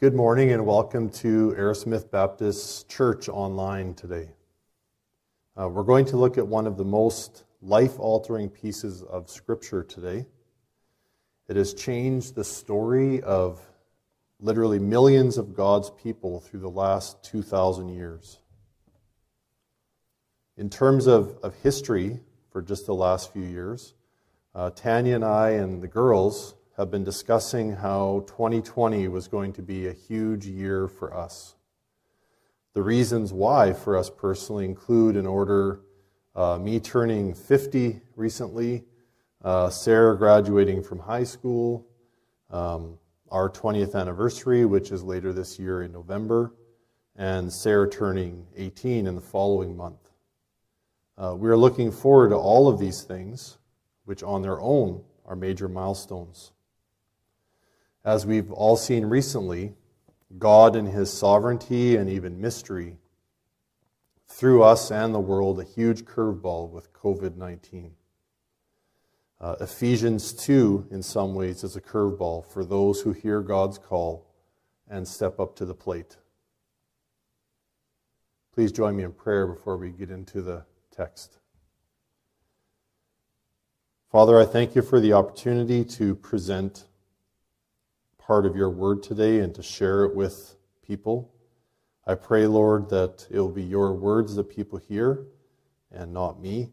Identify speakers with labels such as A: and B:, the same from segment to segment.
A: Good morning and welcome to Arrowsmith Baptist Church online today. Uh, we're going to look at one of the most life altering pieces of Scripture today. It has changed the story of literally millions of God's people through the last 2,000 years. In terms of, of history, for just the last few years, uh, Tanya and I and the girls have been discussing how 2020 was going to be a huge year for us. The reasons why for us personally include, in order, uh, me turning 50 recently, uh, Sarah graduating from high school, um, our 20th anniversary, which is later this year in November, and Sarah turning 18 in the following month. Uh, we are looking forward to all of these things, which on their own are major milestones. As we've all seen recently, God in his sovereignty and even mystery threw us and the world a huge curveball with COVID 19. Uh, Ephesians 2, in some ways, is a curveball for those who hear God's call and step up to the plate. Please join me in prayer before we get into the text. Father, I thank you for the opportunity to present part of your word today and to share it with people. I pray, Lord, that it will be your words that people hear and not me.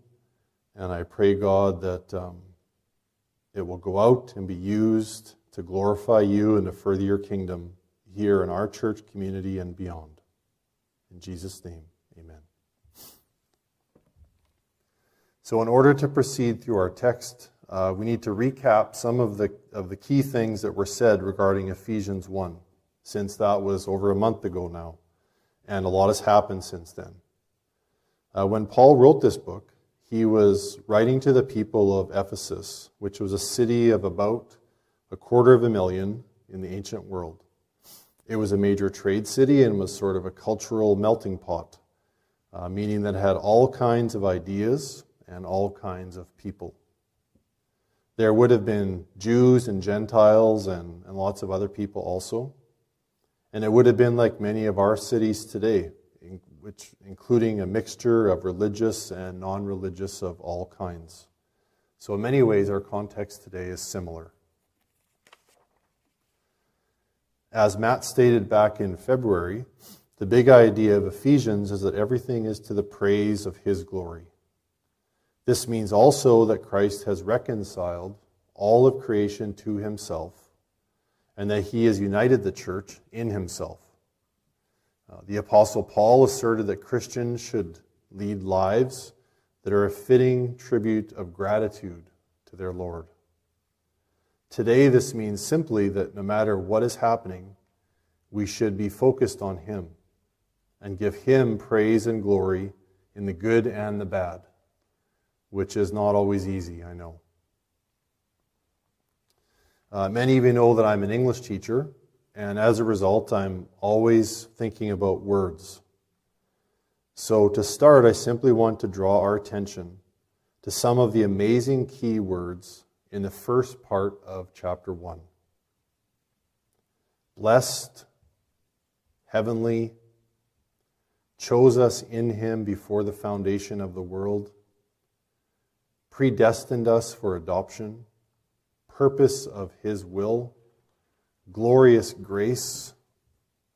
A: And I pray, God, that um, it will go out and be used to glorify you and to further your kingdom here in our church community and beyond. In Jesus' name, amen. So, in order to proceed through our text, uh, we need to recap some of the, of the key things that were said regarding Ephesians 1, since that was over a month ago now, and a lot has happened since then. Uh, when Paul wrote this book, he was writing to the people of Ephesus, which was a city of about a quarter of a million in the ancient world. It was a major trade city and was sort of a cultural melting pot, uh, meaning that it had all kinds of ideas and all kinds of people there would have been Jews and Gentiles and, and lots of other people also. And it would have been like many of our cities today, in, which, including a mixture of religious and non religious of all kinds. So, in many ways, our context today is similar. As Matt stated back in February, the big idea of Ephesians is that everything is to the praise of his glory. This means also that Christ has reconciled all of creation to himself and that he has united the church in himself. Uh, the Apostle Paul asserted that Christians should lead lives that are a fitting tribute of gratitude to their Lord. Today, this means simply that no matter what is happening, we should be focused on Him and give Him praise and glory in the good and the bad which is not always easy, I know. Uh, many of you know that I'm an English teacher, and as a result, I'm always thinking about words. So, to start, I simply want to draw our attention to some of the amazing key words in the first part of chapter 1. Blessed, heavenly, chose us in him before the foundation of the world predestined us for adoption, purpose of His will, glorious grace,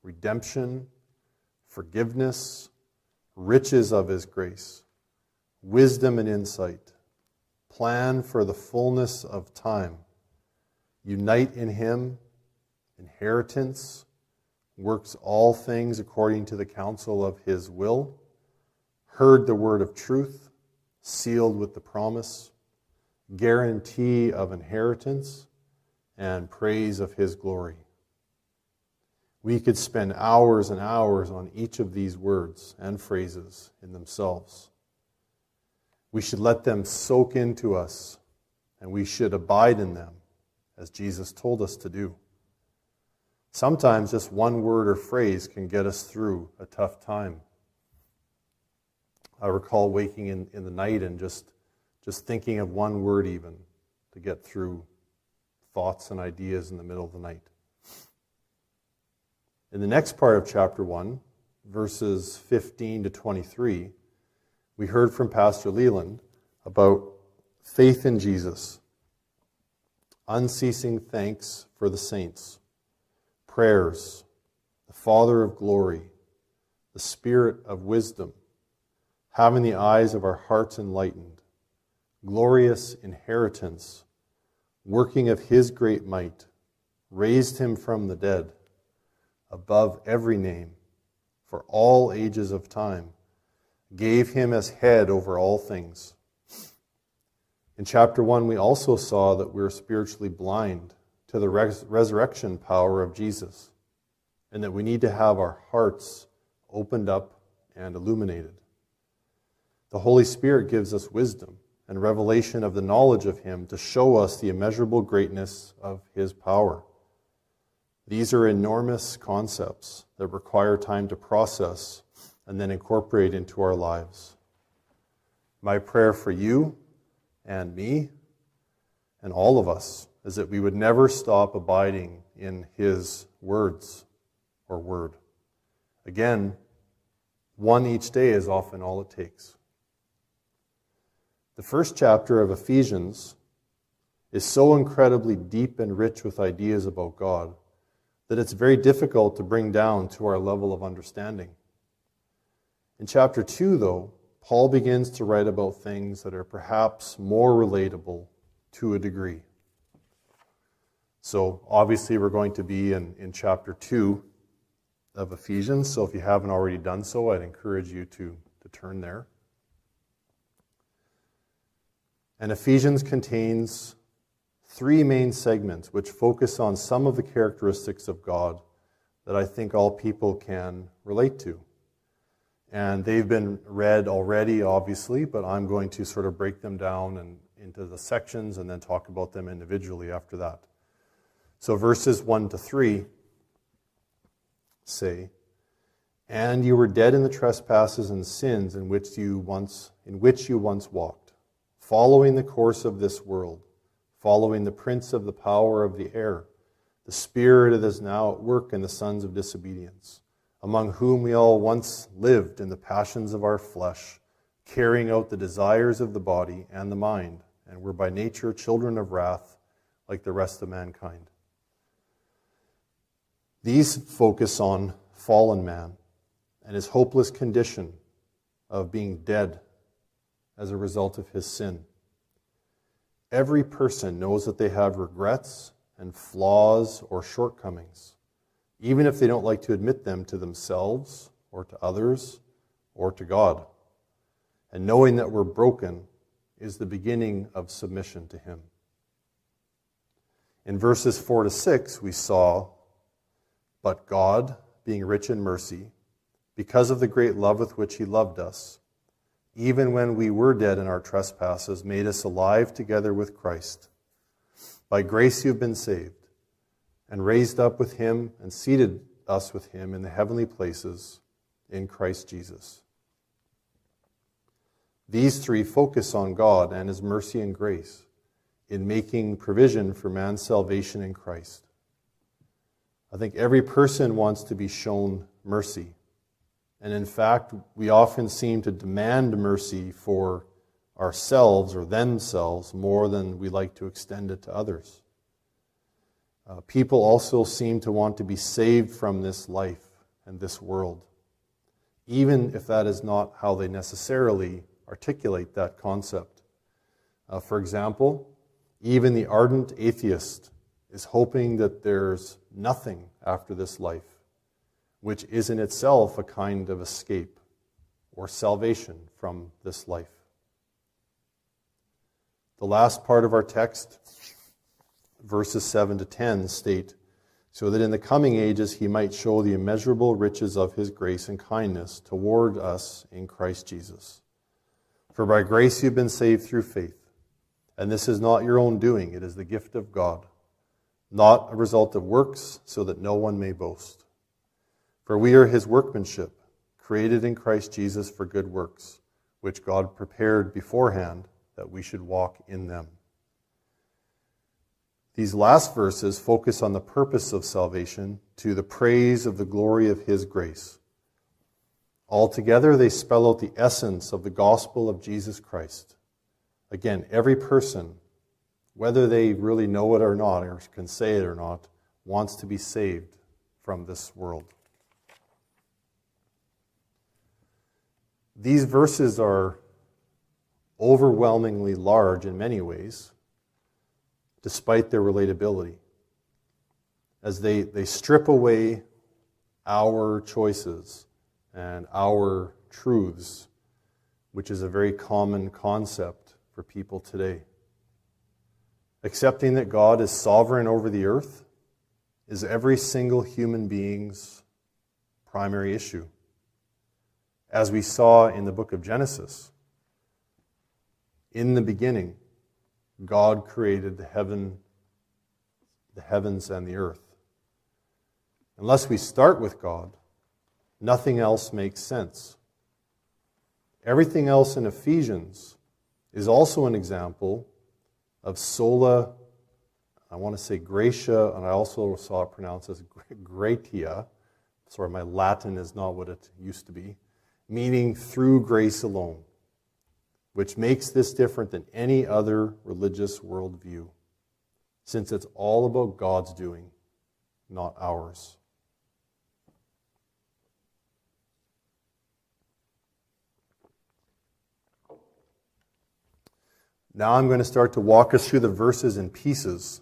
A: redemption, forgiveness, riches of His grace, wisdom and insight, plan for the fullness of time, unite in Him, inheritance, works all things according to the counsel of His will, heard the word of truth sealed with the promise, guarantee of inheritance, and praise of his glory. We could spend hours and hours on each of these words and phrases in themselves. We should let them soak into us, and we should abide in them, as Jesus told us to do. Sometimes just one word or phrase can get us through a tough time. I recall waking in, in the night and just, just thinking of one word, even to get through thoughts and ideas in the middle of the night. In the next part of chapter 1, verses 15 to 23, we heard from Pastor Leland about faith in Jesus, unceasing thanks for the saints, prayers, the Father of glory, the Spirit of wisdom, having the eyes of our hearts enlightened, glorious inheritance, working of his great might, raised him from the dead, above every name, for all ages of time, gave him as head over all things. In chapter 1, we also saw that we're spiritually blind to the res- resurrection power of Jesus, and that we need to have our hearts opened up and illuminated. The Holy Spirit gives us wisdom and revelation of the knowledge of Him to show us the immeasurable greatness of His power. These are enormous concepts that require time to process and then incorporate into our lives. My prayer for you and me and all of us is that we would never stop abiding in His words or word. Again, one each day is often all it takes. The first chapter of Ephesians is so incredibly deep and rich with ideas about God that it's very difficult to bring down to our level of understanding. In chapter 2, though, Paul begins to write about things that are perhaps more relatable to a degree. So, obviously, we're going to be in, in chapter 2 of Ephesians. So, if you haven't already done so, I'd encourage you to, to turn there. And Ephesians contains three main segments which focus on some of the characteristics of God that I think all people can relate to. And they've been read already, obviously, but I'm going to sort of break them down and into the sections and then talk about them individually after that. So verses 1 to 3 say, And you were dead in the trespasses and sins in which you once in which you once walked, following the course of this world, following the prince of the power of the air, the spirit that is now at work in the sons of disobedience, among whom we all once lived in the passions of our flesh, carrying out the desires of the body and the mind, and were by nature children of wrath like the rest of mankind. These focus on fallen man and his hopeless condition of being dead as a result of his sin. Every person knows that they have regrets and flaws or shortcomings, even if they don't like to admit them to themselves or to others or to God. And knowing that we're broken is the beginning of submission to Him. In verses 4 to 6, we saw but God, being rich in mercy, because of the great love with which He loved us, even when we were dead in our trespasses, made us alive together with Christ. By grace you've been saved, and raised up with Him, and seated us with Him in the heavenly places in Christ Jesus. These three focus on God and His mercy and grace in making provision for man's salvation in Christ. I think every person wants to be shown mercy. And in fact, we often seem to demand mercy for ourselves or themselves more than we like to extend it to others. Uh, people also seem to want to be saved from this life and this world, even if that is not how they necessarily articulate that concept. Uh, for example, even the ardent atheist is hoping that there's nothing after this life, which is in itself a kind of escape or salvation from this life. The last part of our text, verses 7 to 10, state so that in the coming ages he might show the immeasurable riches of his grace and kindness toward us in Christ Jesus. For by grace you've been saved through faith. And this is not your own doing, it is the gift of God not a result of works, so that no one may boast. For we are his workmanship, created in Christ Jesus for good works, which God prepared beforehand that we should walk in them. These last verses focus on the purpose of salvation to the praise of the glory of His grace. Altogether, they spell out the essence of the gospel of Jesus Christ. Again, every person, whether they really know it or not, or can say it or not, wants to be saved from this world. These verses are overwhelmingly large in many ways, despite their relatability, as they, they strip away our choices and our truths, which is a very common concept for people today. Accepting that God is sovereign over the earth is every single human being's primary issue. As we saw in the book of Genesis, in the beginning, God created the heaven, the heavens and the earth. Unless we start with God, nothing else makes sense. Everything else in Ephesians is also an example of sola, I want to say gratia, and I also saw it pronounced as gratia. Sorry, my Latin is not what it used to be, meaning through grace alone which makes this different than any other religious worldview, since it's all about God's doing, not ours. Now I'm going to start to walk us through the verses in pieces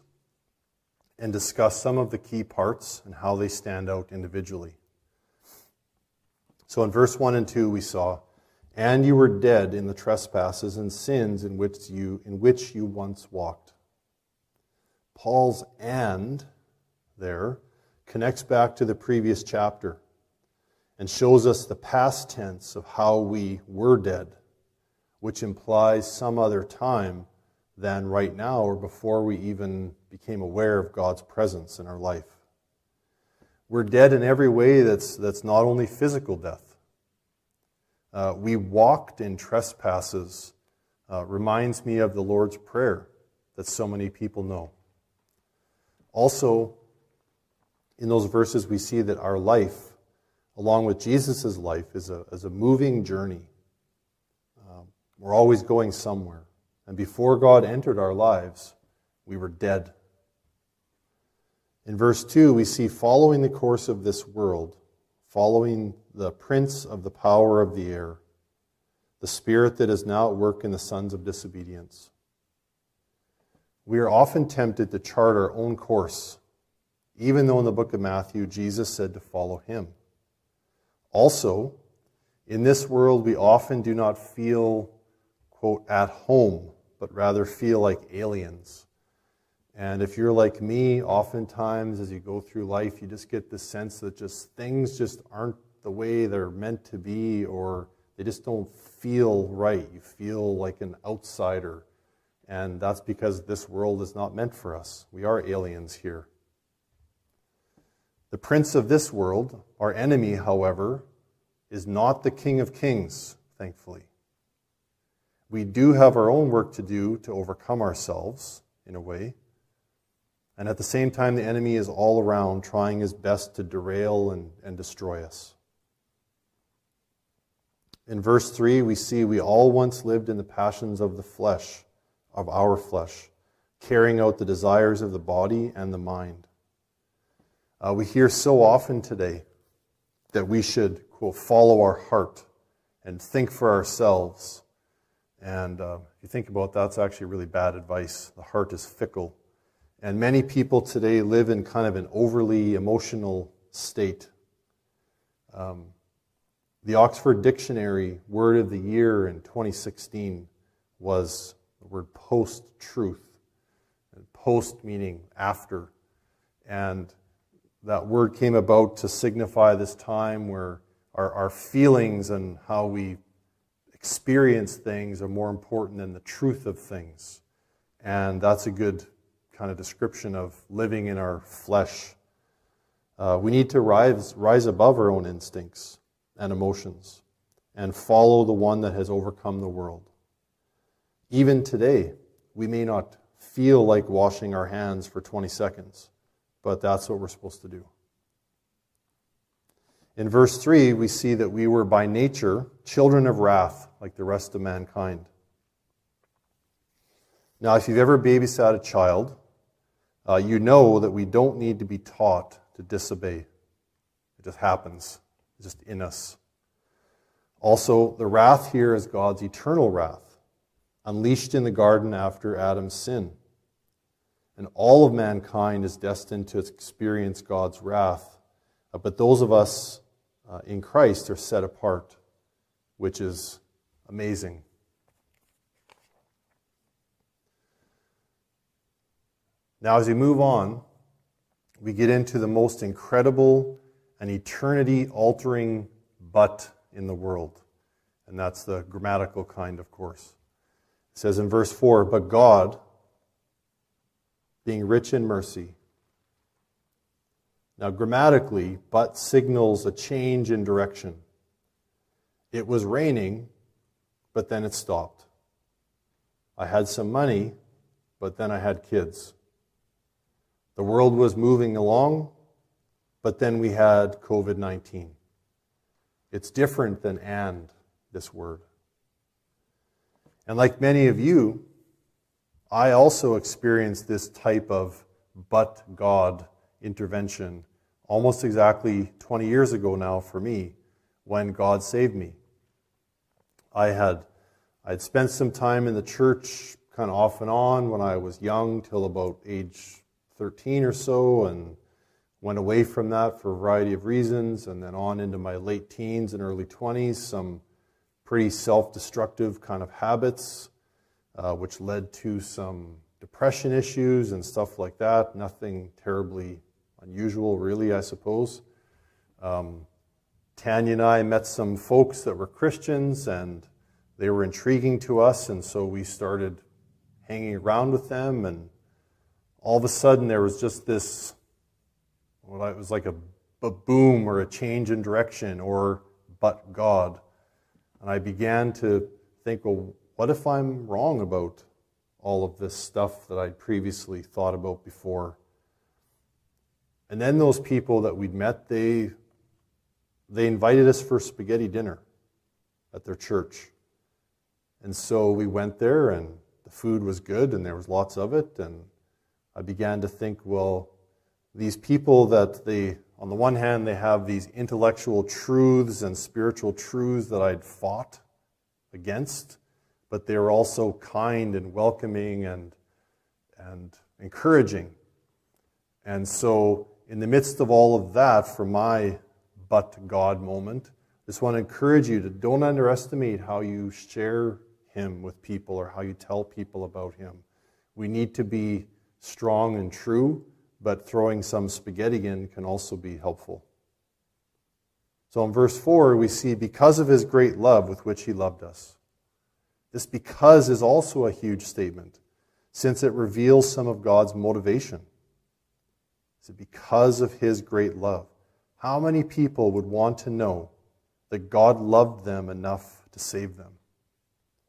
A: and discuss some of the key parts and how they stand out individually. So in verse 1 and 2, we saw and you were dead in the trespasses and sins in which you, in which you once walked. Paul's and there connects back to the previous chapter and shows us the past tense of how we were dead, which implies some other time than right now or before we even became aware of God's presence in our life. We're dead in every way that's, that's not only physical death uh, we walked in trespasses uh, reminds me of the Lord's Prayer that so many people know. Also, in those verses, we see that our life, along with Jesus' life, is a, is a moving journey. Um, we're always going somewhere. And before God entered our lives, we were dead. In verse 2, we see following the course of this world, following the prince of the power of the air, the spirit that is now at work in the sons of disobedience. We are often tempted to chart our own course, even though in the book of Matthew, Jesus said to follow him. Also, in this world, we often do not feel, quote, at home, but rather feel like aliens. And if you're like me, oftentimes as you go through life, you just get this sense that just things just aren't the way they're meant to be, or they just don't feel right. You feel like an outsider. And that's because this world is not meant for us. We are aliens here. The prince of this world, our enemy, however, is not the king of kings, thankfully. We do have our own work to do to overcome ourselves, in a way. And at the same time, the enemy is all around trying his best to derail and, and destroy us. In verse 3, we see we all once lived in the passions of the flesh, of our flesh, carrying out the desires of the body and the mind. Uh, we hear so often today that we should, quote, follow our heart and think for ourselves. And uh, if you think about that, that's actually really bad advice. The heart is fickle. And many people today live in kind of an overly emotional state. Um, the Oxford Dictionary word of the year in 2016 was the word post truth. Post meaning after. And that word came about to signify this time where our, our feelings and how we experience things are more important than the truth of things. And that's a good kind of description of living in our flesh. Uh, we need to rise, rise above our own instincts and emotions and follow the one that has overcome the world. Even today, we may not feel like washing our hands for 20 seconds, but that's what we're supposed to do. In verse 3, we see that we were by nature children of wrath, like the rest of mankind. Now, if you've ever babysat a child, uh, you know that we don't need to be taught to disobey. It just happens, it's just in us. Also, the wrath here is God's eternal wrath, unleashed in the garden after Adam's sin. And all of mankind is destined to experience God's wrath. Uh, but those of us uh, in Christ are set apart, which is amazing. Now, as we move on, we get into the most incredible and eternity altering but in the world. And that's the grammatical kind, of course. It says in verse 4 But God, being rich in mercy. Now, grammatically, but signals a change in direction. It was raining, but then it stopped. I had some money, but then I had kids. The world was moving along, but then we had COVID 19. It's different than and, this word. And like many of you, I also experienced this type of but God intervention almost exactly 20 years ago now for me when God saved me. I had I'd spent some time in the church kind of off and on when I was young till about age 13 or so and went away from that for a variety of reasons and then on into my late teens and early 20s some pretty self-destructive kind of habits uh, which led to some depression issues and stuff like that. Nothing terribly unusual really i suppose. Um, tanya and i met some folks that were christians and they were intriguing to us and so we started hanging around with them and all of a sudden there was just this, well, it was like a, a boom or a change in direction or but God. And I began to think, well, what if I'm wrong about all of this stuff that I'd previously thought about before? And then those people that we'd met, they, they invited us for spaghetti dinner at their church. And so we went there, and the food was good, and there was lots of it. And I began to think, well, these people that they, on the one hand, they have these intellectual truths and spiritual truths that I'd fought against, but they were also kind and welcoming and, and encouraging. And so, in the midst of all of that, for my but God moment, I just want to encourage you to don't underestimate how you share Him with people or how you tell people about Him. We need to be strong and true, but throwing some spaghetti in can also be helpful. So in verse 4, we see, because of his great love with which he loved us. This because is also a huge statement, since it reveals some of God's motivation. Is it because of his great love? How many people would want to know that God loved them enough to save them?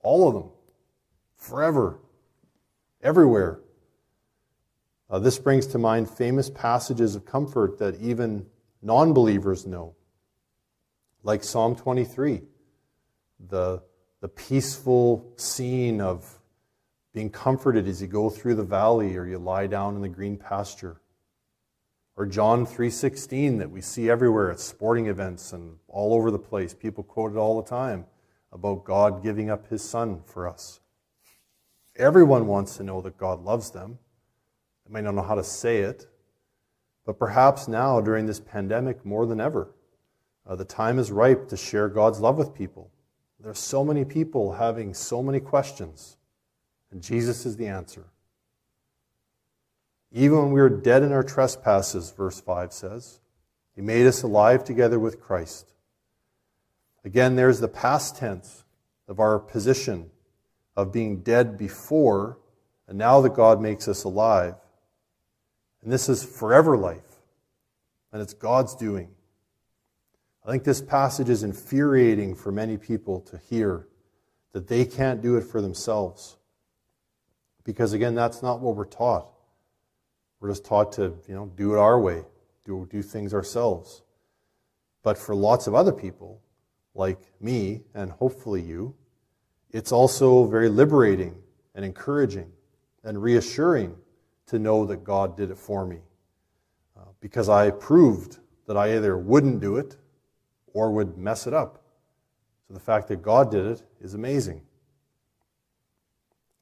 A: All of them. Forever. Everywhere. Uh, this brings to mind famous passages of comfort that even non believers know, like Psalm 23, the, the peaceful scene of being comforted as you go through the valley or you lie down in the green pasture or John 3:16 that we see everywhere at sporting events and all over the place. People quote it all the time about God giving up his son for us. Everyone wants to know that God loves them they might not know how to say it, but perhaps now during this pandemic more than ever, uh, the time is ripe to share God's love with people. There's so many people having so many questions, and Jesus is the answer. Even when we were dead in our trespasses, verse 5 says, He made us alive together with Christ. Again, there's the past tense of our position of being dead before, and now that God makes us alive. And this is forever life. And it's God's doing. I think this passage is infuriating for many people to hear that they can't do it for themselves. Because again, that's not what we're taught. We're just taught to, you know, do it our way, do, do things ourselves. But for lots of other people, like me and hopefully you, it's also very liberating and encouraging and reassuring to know that God did it for me. Uh, because I proved that I either wouldn't do it or would mess it up. So the fact that God did it is amazing.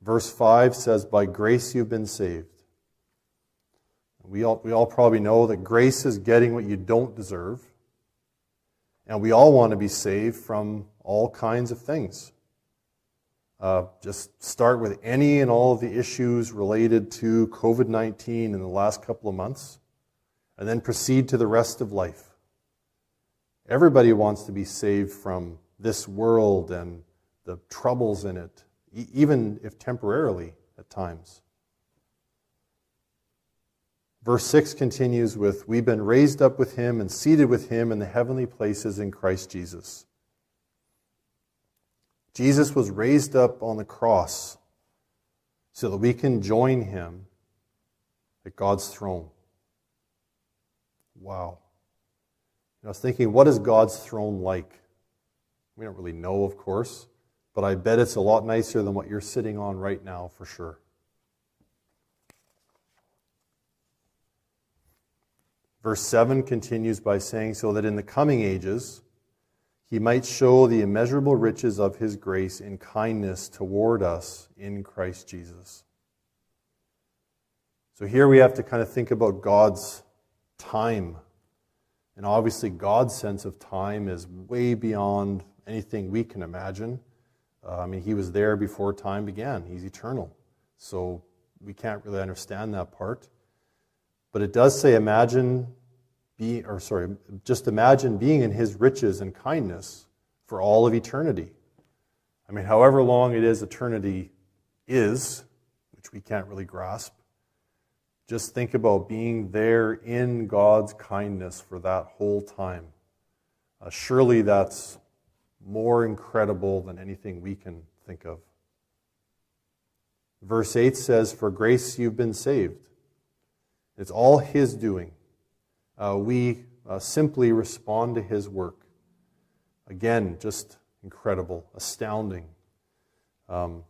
A: Verse 5 says, By grace you've been saved. We all, we all probably know that grace is getting what you don't deserve. And we all want to be saved from all kinds of things. Uh, just start with any and all of the issues related to COVID 19 in the last couple of months, and then proceed to the rest of life. Everybody wants to be saved from this world and the troubles in it, even if temporarily at times. Verse 6 continues with We've been raised up with him and seated with him in the heavenly places in Christ Jesus. Jesus was raised up on the cross so that we can join him at God's throne. Wow. I was thinking, what is God's throne like? We don't really know, of course, but I bet it's a lot nicer than what you're sitting on right now for sure. Verse 7 continues by saying, So that in the coming ages he might show the immeasurable riches of his grace in kindness toward us in Christ Jesus. So here we have to kind of think about God's time. And obviously, God's sense of time is way beyond anything we can imagine. Uh, I mean, he was there before time began, he's eternal. So we can't really understand that part. But it does say, imagine being, or sorry, just imagine being in his riches and kindness for all of eternity. I mean, however long it is eternity is, which we can't really grasp, just think about being there in God's kindness for that whole time. Uh, surely that's more incredible than anything we can think of. Verse 8 says, For grace you've been saved. It's all His doing. Uh, we uh, simply respond to His work. Again, just incredible, astounding. Um,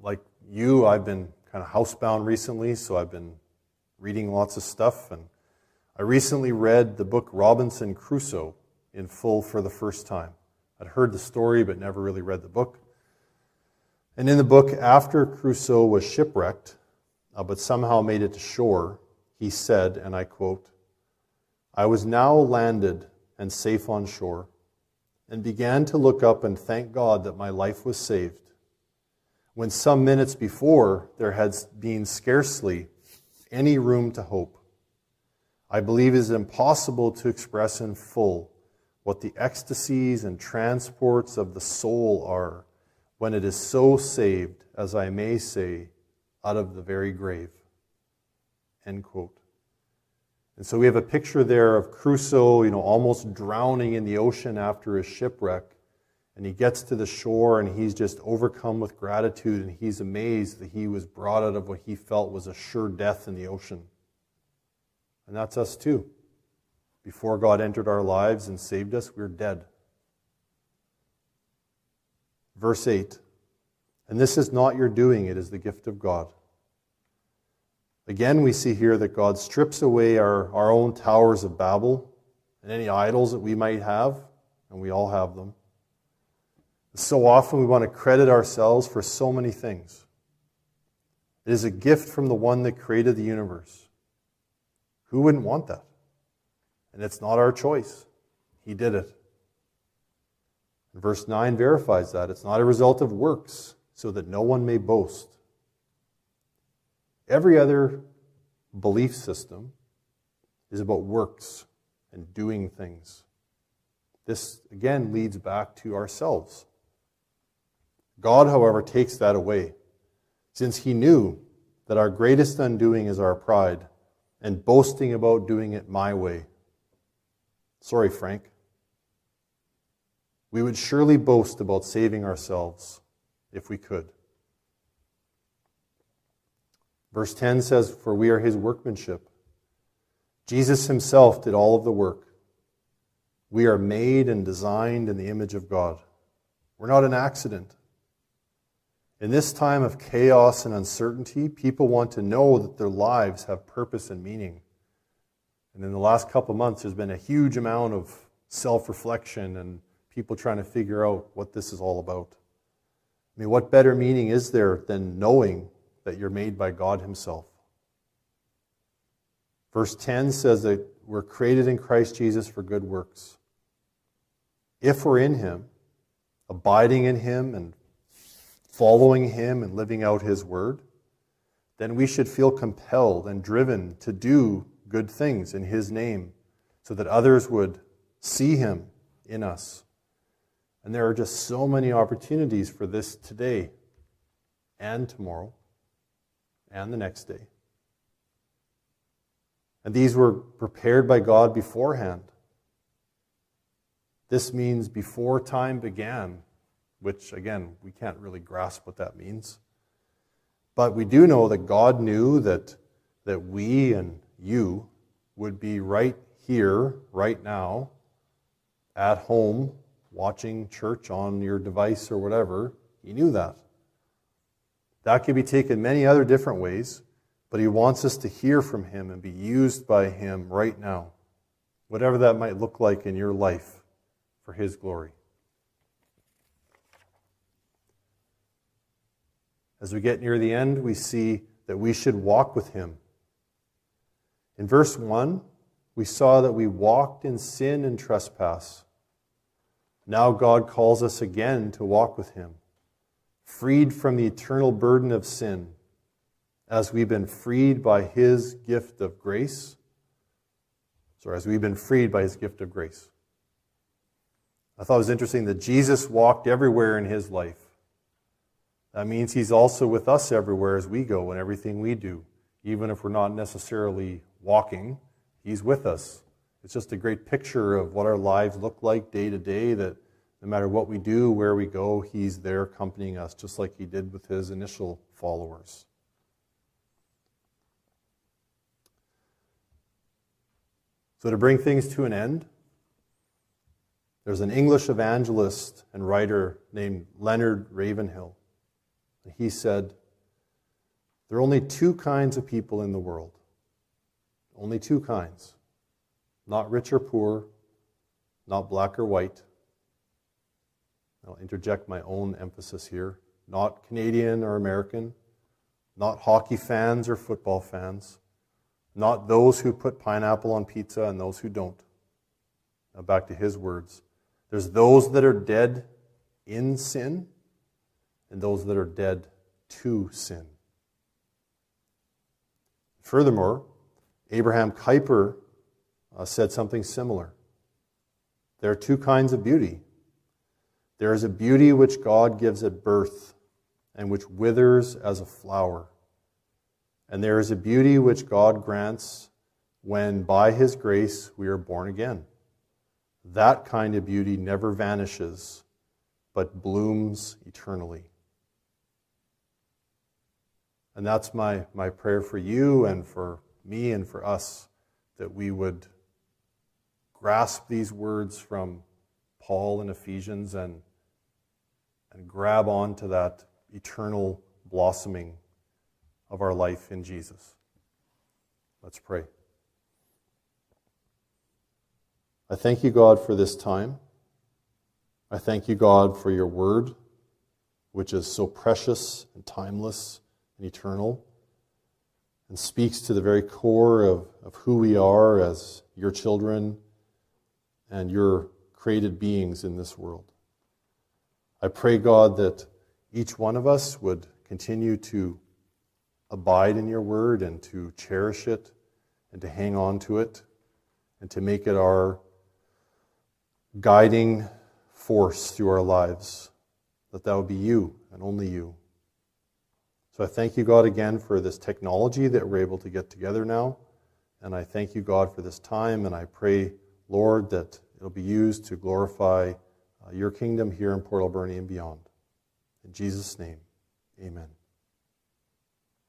A: like you, I've been kind of housebound recently, so I've been reading lots of stuff. And I recently read the book Robinson Crusoe in full for the first time. I'd heard the story, but never really read the book. And in the book, after Crusoe was shipwrecked, uh, but somehow made it to shore, he said, and I quote, I was now landed and safe on shore, and began to look up and thank God that my life was saved. When some minutes before there had been scarcely any room to hope. I believe it is impossible to express in full what the ecstasies and transports of the soul are when it is so saved, as I may say, out of the very grave. End quote. And so we have a picture there of Crusoe, you know, almost drowning in the ocean after his shipwreck. And he gets to the shore and he's just overcome with gratitude and he's amazed that he was brought out of what he felt was a sure death in the ocean. And that's us too. Before God entered our lives and saved us, we we're dead. Verse 8 And this is not your doing, it is the gift of God. Again, we see here that God strips away our, our own towers of Babel and any idols that we might have, and we all have them. So often we want to credit ourselves for so many things. It is a gift from the one that created the universe. Who wouldn't want that? And it's not our choice. He did it. verse 9 verifies that. It's not a result of works, so that no one may boast. Every other belief system is about works and doing things. This, again, leads back to ourselves. God, however, takes that away, since He knew that our greatest undoing is our pride and boasting about doing it my way. Sorry, Frank. We would surely boast about saving ourselves if we could. Verse 10 says, For we are his workmanship. Jesus himself did all of the work. We are made and designed in the image of God. We're not an accident. In this time of chaos and uncertainty, people want to know that their lives have purpose and meaning. And in the last couple months, there's been a huge amount of self reflection and people trying to figure out what this is all about. I mean, what better meaning is there than knowing that you're made by God Himself? Verse 10 says that we're created in Christ Jesus for good works. If we're in Him, abiding in Him and following Him and living out His word, then we should feel compelled and driven to do good things in His name so that others would see Him in us. And there are just so many opportunities for this today and tomorrow and the next day. And these were prepared by God beforehand. This means before time began, which again, we can't really grasp what that means. But we do know that God knew that, that we and you would be right here, right now, at home, watching church on your device or whatever. He knew that. That could be taken many other different ways, but He wants us to hear from Him and be used by Him right now, whatever that might look like in your life for His glory. As we get near the end, we see that we should walk with Him. In verse 1, we saw that we walked in sin and trespass. Now God calls us again to walk with Him, freed from the eternal burden of sin, as we've been freed by His gift of grace. Sorry, as we've been freed by His gift of grace. I thought it was interesting that Jesus walked everywhere in His life. That means He's also with us everywhere as we go and everything we do, even if we're not necessarily walking. He's with us. It's just a great picture of what our lives look like day to day, that no matter what we do, where we go, He's there accompanying us, just like He did with His initial followers. So, to bring things to an end, there's an English evangelist and writer named Leonard Ravenhill. He said, There are only two kinds of people in the world. Only two kinds not rich or poor, not black or white. I'll interject my own emphasis here. Not Canadian or American, not hockey fans or football fans, not those who put pineapple on pizza and those who don't. Now back to his words. There's those that are dead in sin and those that are dead to sin. Furthermore, Abraham Kuyper uh, said something similar. There are two kinds of beauty. There is a beauty which God gives at birth and which withers as a flower. And there is a beauty which God grants when, by His grace, we are born again. That kind of beauty never vanishes, but blooms eternally. And that's my, my prayer for you and for me and for us that we would grasp these words from Paul in Ephesians and, and grab on to that eternal blossoming of our life in Jesus. Let's pray. I thank you, God, for this time. I thank you, God, for your word, which is so precious and timeless and eternal, and speaks to the very core of, of who we are as your children and your created beings in this world. I pray, God, that each one of us would continue to abide in your word and to cherish it and to hang on to it and to make it our guiding force through our lives. That that would be you and only you. So I thank you, God, again for this technology that we're able to get together now. And I thank you, God, for this time. And I pray, Lord, that it'll be used to glorify uh, your kingdom here in Port Alberni and beyond. In Jesus' name, amen.